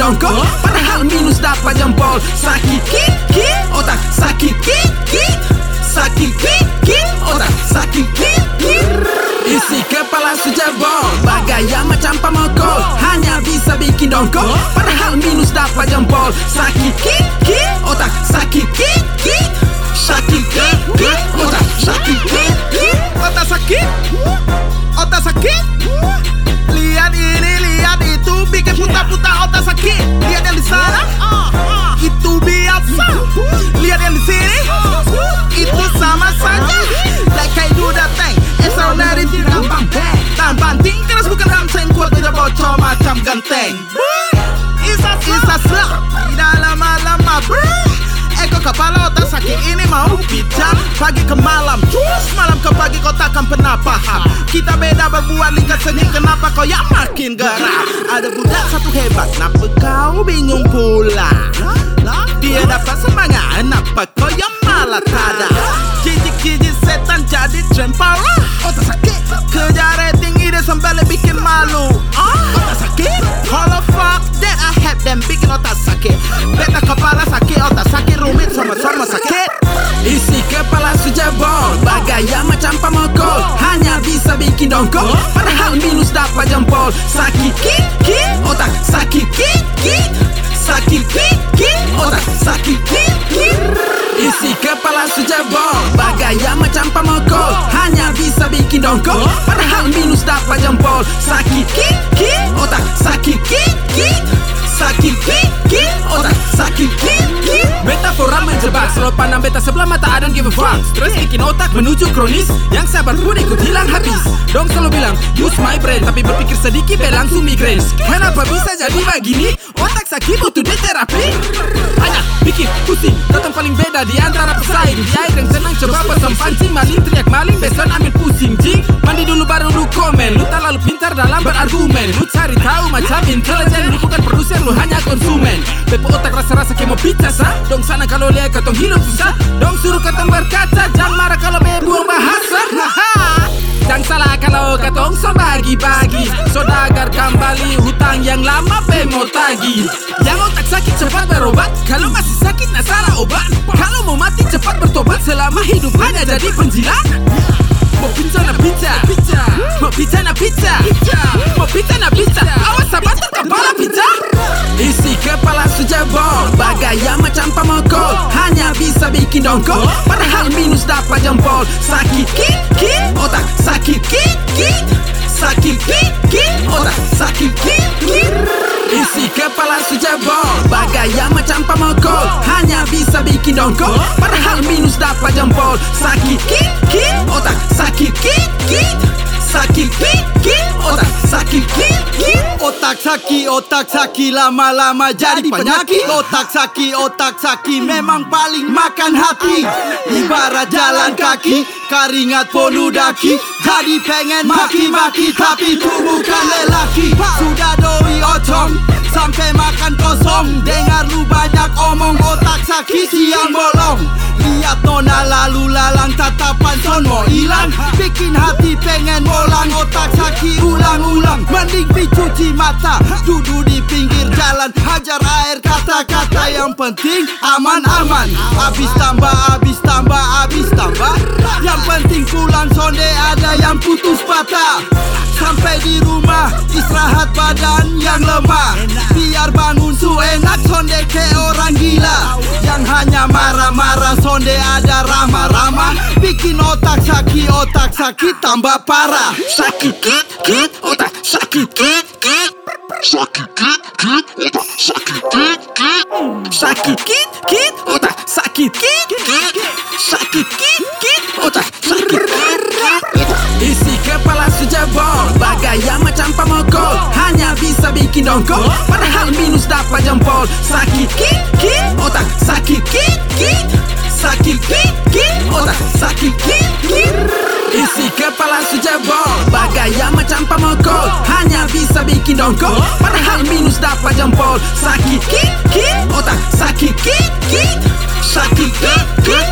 dongkol Padahal minus dapat jempol. Sakit kit kit Otak. Sakit kit kit Sakit kit kit Otak. Sakit kit kit Isi kepala sejebol Bergaya macam pemukul Hanya bisa bikin dongkol Padahal minus dapat jempol. Sakit kit genteng Isa isa slap. Tidak lama-lama bro Eko kepala otak sakit ini mau bincang Pagi ke malam Terus malam ke pagi kau takkan pernah paham. Kita beda berbuat lingkar seni Kenapa kau yang makin geram Ada budak satu hebat Kenapa kau bingung pula? Dia dapat semangat Kenapa kau yang malah tada Jijik-jijik setan jadi trend parah sakit. Kepala sakit Otak sakit rumit sama-sama sakit. Isi kepala sejebol Bergaya macam pemukul Hanya bisa bikin dongkol Padahal minus dapat jempol. Sakit kit kit Otak sakit kit kit Sakit kit kit Otak sakit kit kit Isi kepala sejebol Bergaya macam pemukul Hanya bisa bikin dongkol Padahal minus dapat jempol. Sakit pandang beta sebelah mata I don't give a fuck. Stres bikin otak menuju kronis Yang sabar pun ikut hilang habis. Dong selalu bilang use my brain. Tapi berpikir sedikit be langsung migrain. Kenapa bisa jadi begini? Otak sakit butuh terapi. Hanya bikin pusing. Datang paling beda di antara pesaing. Di air yang tenang coba pasang pancing. Maling teriak maling beson ambil pusing komen. Lu tak lalu pintar dalam berargumen. Lu cari tahu macam intelijen. Lu bukan produser lu hanya konsumen. Bepo otak rasa-rasa kayak mau pizza sah Dong sana kalau lihat katong hidup susah Dong suruh katong berkaca Jangan marah kalau me buang bahasa. Jangan salah kalau katong so bagi-bagi. Sodagar kembali hutang yang lama mau tagi Yang otak sakit cepat berobat. Kalau masih sakit nah salah obat. Kalau mau mati cepat bertobat. Selama hidup hanya jadi penjilat. Mau pizza na pizza Mau pizza na pizza Mau pizza na pizza Awas sabar terkepala pizza Isi kepala sejebol Bergaya macam pemukul Hanya bisa bikin dongkol. Padahal minus dapat jempol. Sakit kit Otak. Sakit kit kit. Sakit kit Otak. Sakit kit Isi kepala sejebol Bergaya macam pemukul Hanya bisa bikin dongkol. Padahal minus dapat jempol. Sakit kit Otak. Sakit kit kit Sakit kit kit Otak. Sakit kit kit Otak. Saki, otak saki lama-lama jadi penyakit. Otak saki, otak saki memang paling makan hati. Ibarat jalan kaki, keringat penuh daki. Jadi pengen maki-maki tapi itu bukan lelaki. Sudah doi ocong, sampai makan kosong. Dengar lu banyak omong, otak saki siang bolong Lihat nona lalu lalang tatapan son mau hilang. Bikin hati pengen bolang otak saki ulang-ulang. Mending dicuci mata Duduk di pinggir jalan. Hajar air kata-kata yang penting aman-aman. Habis tambah, habis tambah, habis tambah. Yang penting pulang sonde ada yang putus patah. Sampai di rumah istirahat badan yang lemah. Biar bangun su enak sonde ke orang gila. Yang hanya marah-marah sonde ada ramah-ramah. Bikin otak sakit, otak sakit tambah parah. Sakit kit kit Otak sakit kit kit. Sakit kit kit Otak sakit kit kit. Sakit kit kit bikin dongkol Padahal minus dapat jempol. Sakit kit kit Otak. Sakit kit kit. Sakit kit kit Otak. Sakit kit kit. Isi kepala sejebol Bergaya macam pemukul Hanya bisa bikin dongkol Padahal minus dapat jempol. Sakit kit kit Otak. Sakit kit kit. Sakit sakit